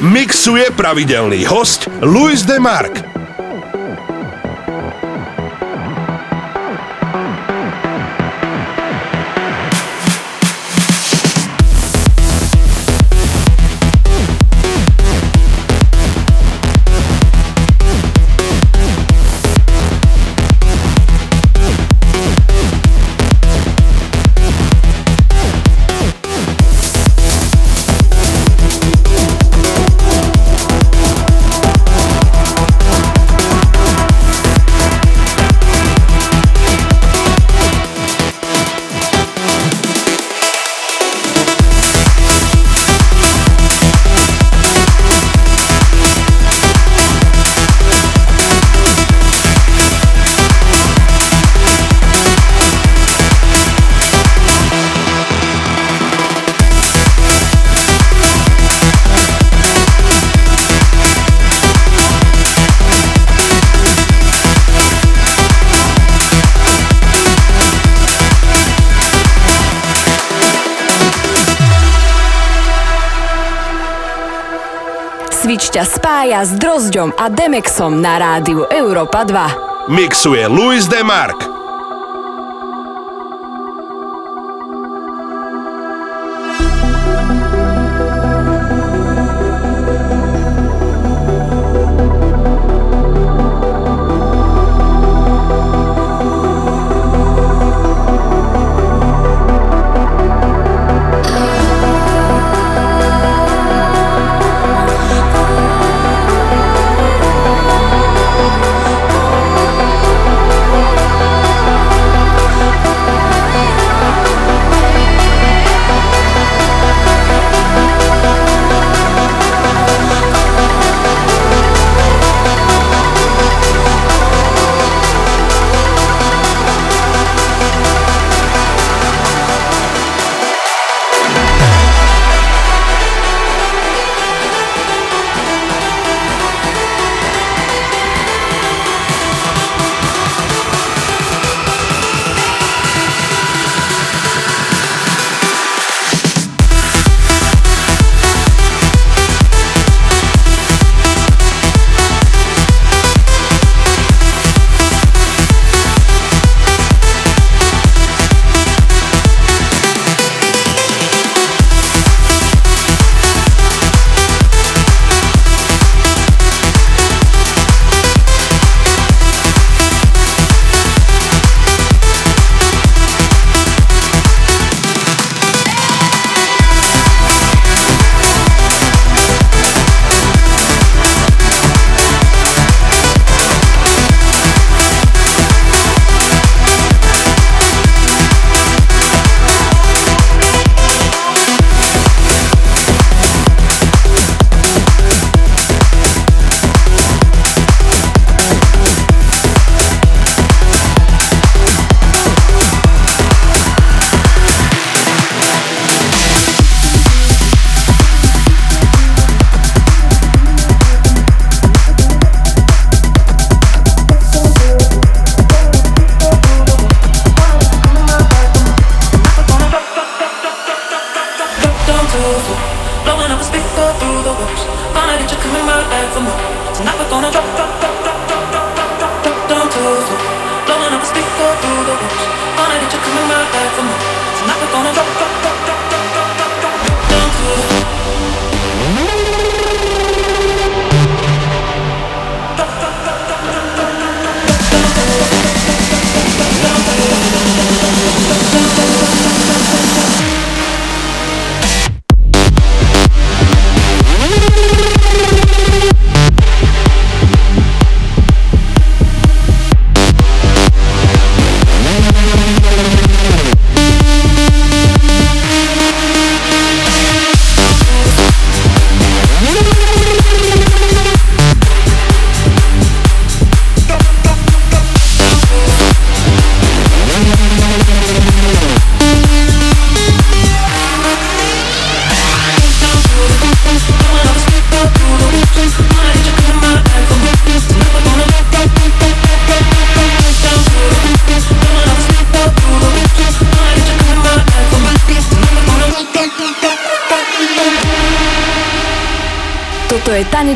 Mixuje pravidelný host Luis de Mark. Ťa spája s Drozďom a Demexom na rádiu Európa 2. Mixuje Luis de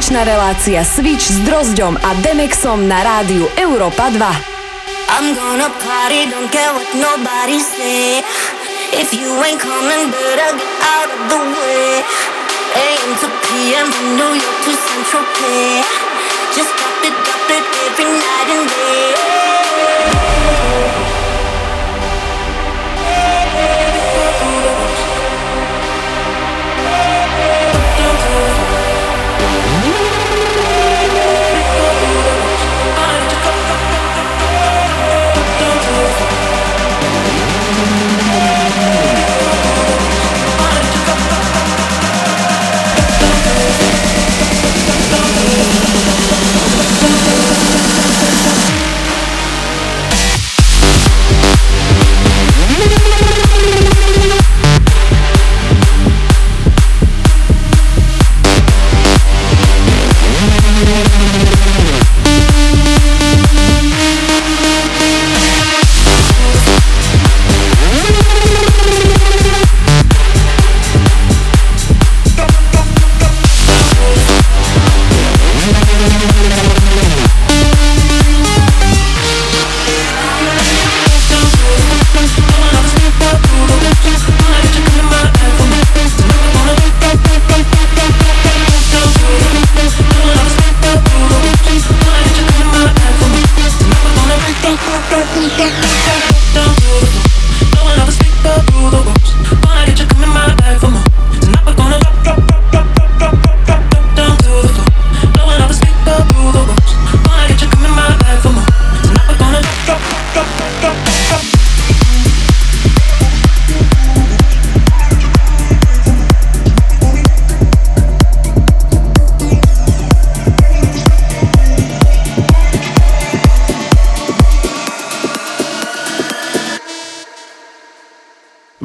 Tanečná relácia Switch s Drozďom a Demexom na rádiu Európa 2. I'm gonna party, don't care what nobody say. If you ain't coming, better get out of the way. AM to PM from New York to Central Pay. Just drop it, drop it every night and day.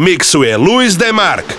mixo é Luiz Demarque.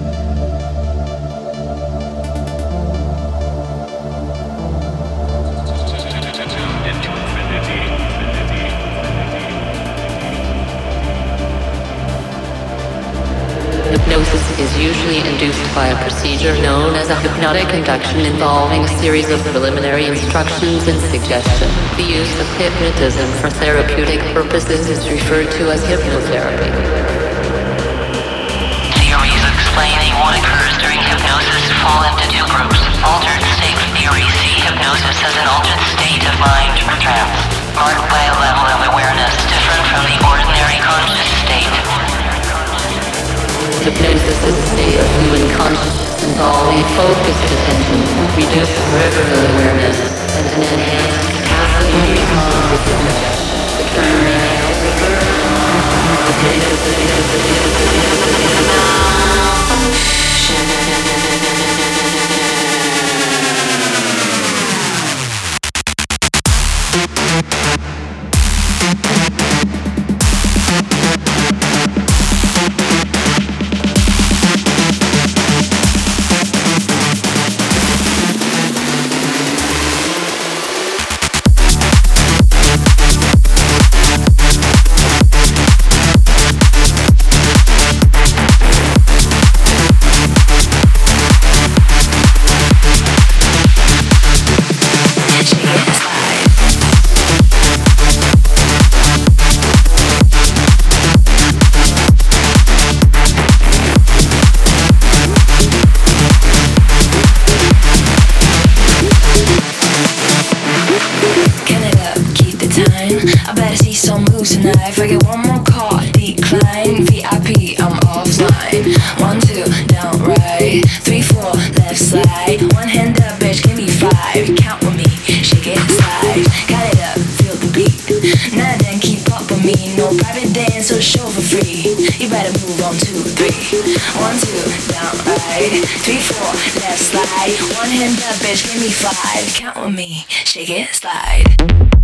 Procedure known as a hypnotic induction involving a series of preliminary instructions and suggestions. The use of hypnotism for therapeutic purposes is referred to as hypnotherapy. Theories explaining what occurs during hypnosis fall into two groups. Altered state theories see hypnosis as an altered state of mind or trance, marked by a level of awareness different from the ordinary conscious state. Hypnosis is a state of human consciousness and all we focused attention reduced peripheral awareness. And an enhanced capacity to respond to. The primary the data, the me. No private dance or show for free. You better move on two, three, one, two, three. Down, right. Three, four, left slide. One hand up, bitch, give me five. Count with me, shake it, slide.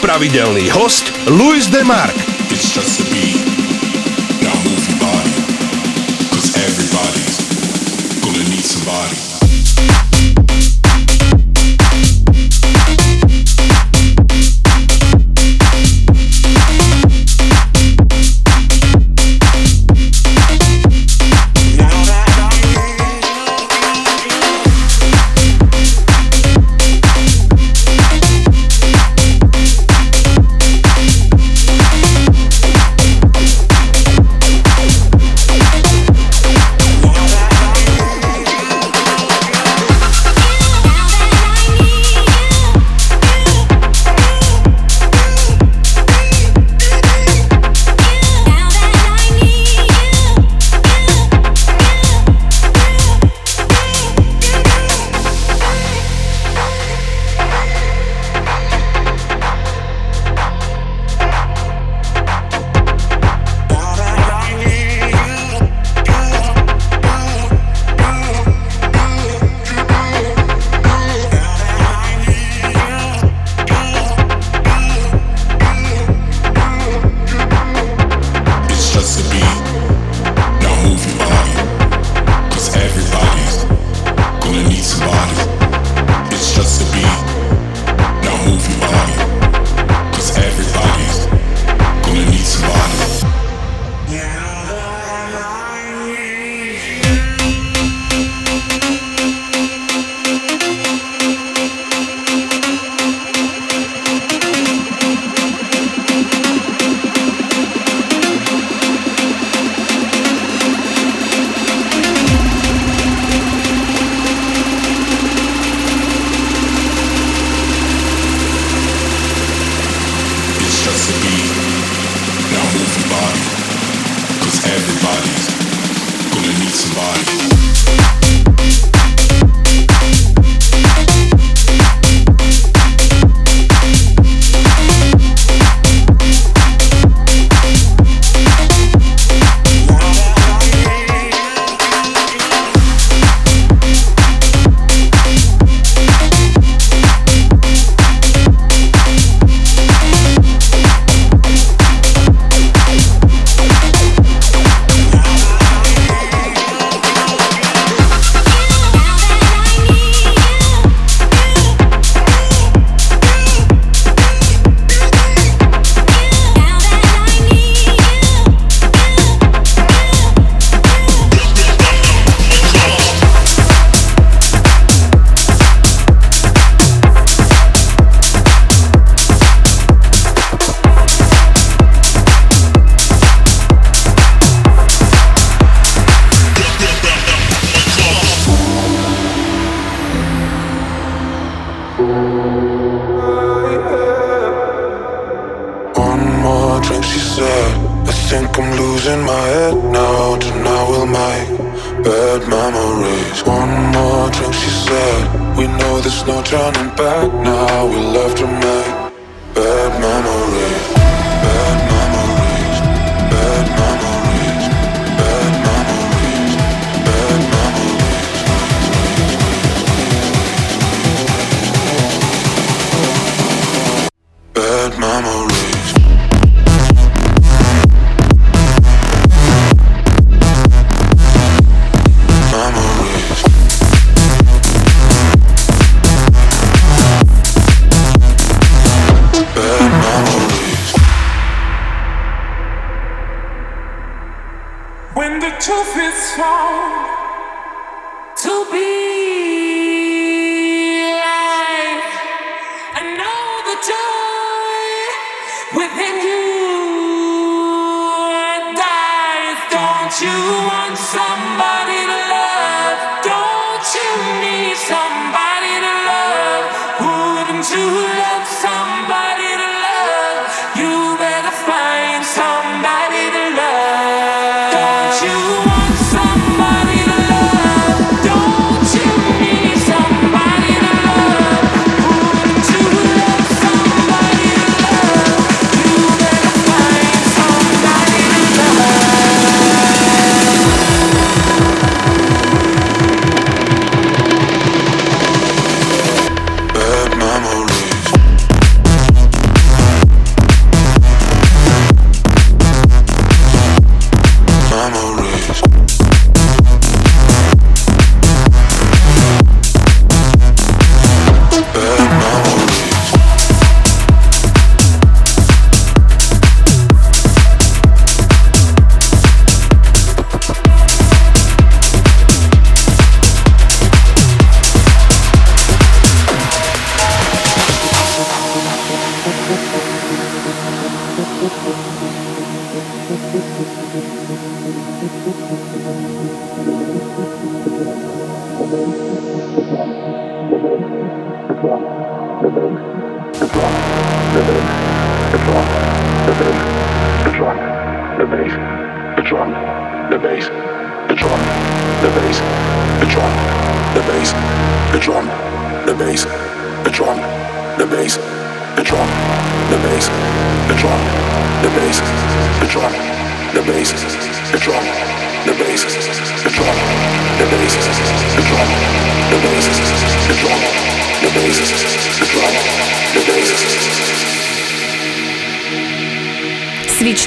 pravidelný host Luis Demark. It's just somebody to love, who wouldn't you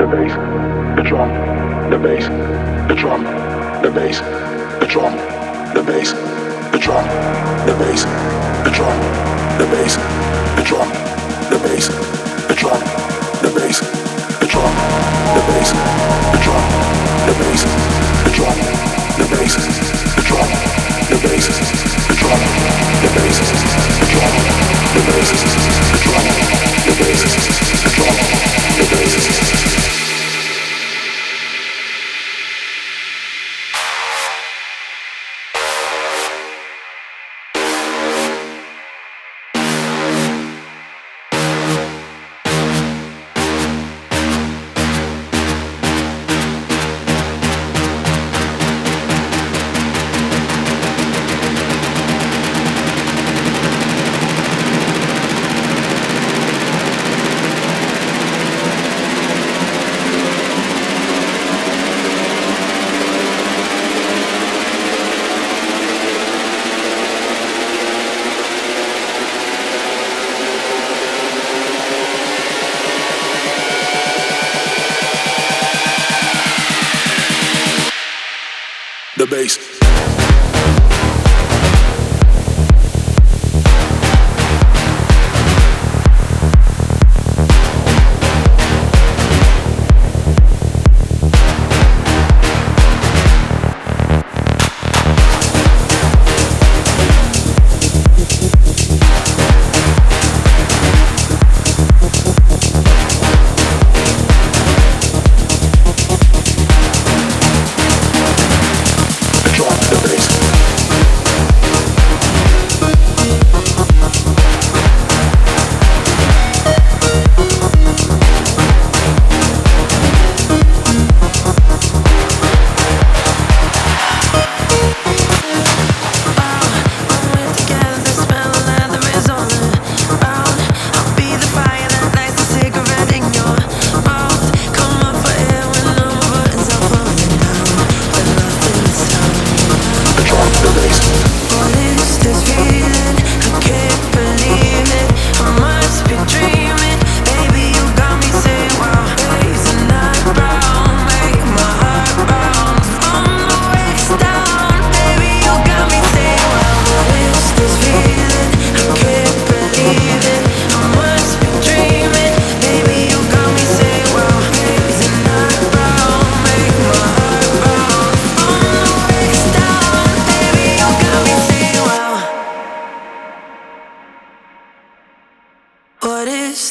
the bass, the drum, the bass, the drum, the bass, the drum, the bass, the drum, the bass, the drum, the bass, the drum, the bass, the drum, the bass, the drum, the bass, the drum, the bass, the drum, the bass, the drum, the bass, the drum, the bass, the drum, the bass, the drum, the bass, the drum, the bass.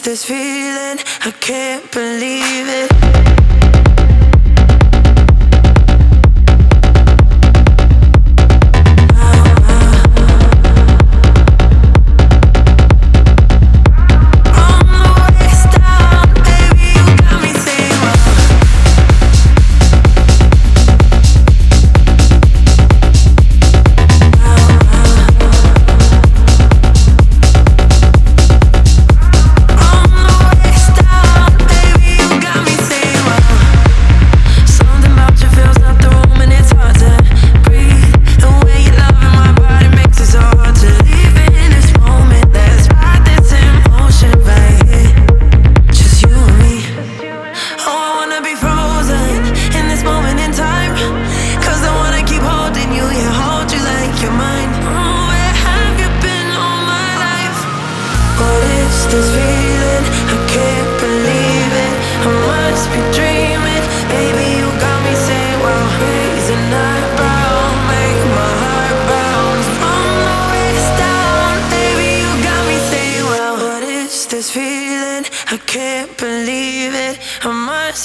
this feeling, I can't believe it.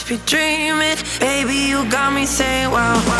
Be dreaming. Baby, you got me saying wow.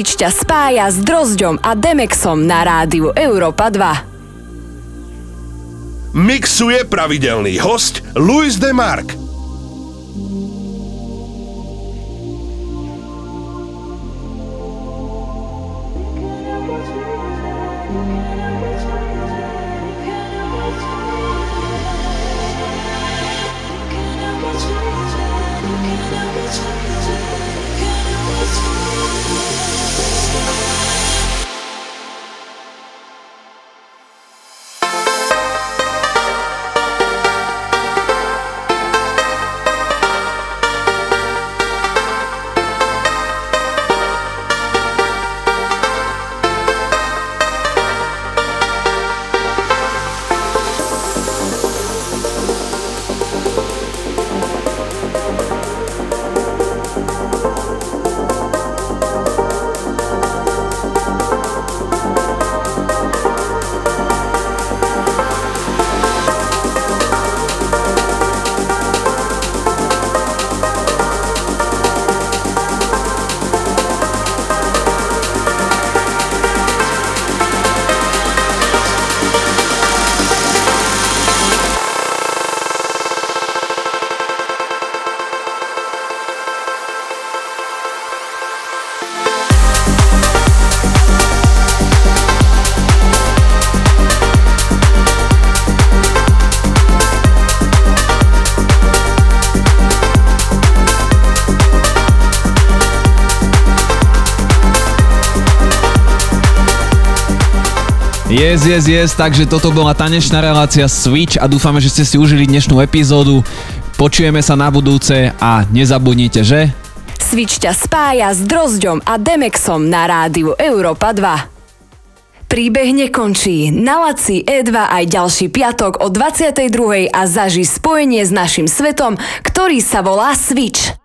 Switch ťa spája s Drozďom a Demexom na rádiu Európa 2. Mixuje pravidelný host Luis de Mark. Yes, yes, yes, takže toto bola tanečná relácia Switch a dúfame, že ste si užili dnešnú epizódu. Počujeme sa na budúce a nezabudnite, že? Switch ťa spája s Drozďom a Demexom na rádiu Európa 2. Príbeh nekončí. Na Laci E2 aj ďalší piatok o 22. a zaži spojenie s našim svetom, ktorý sa volá Switch.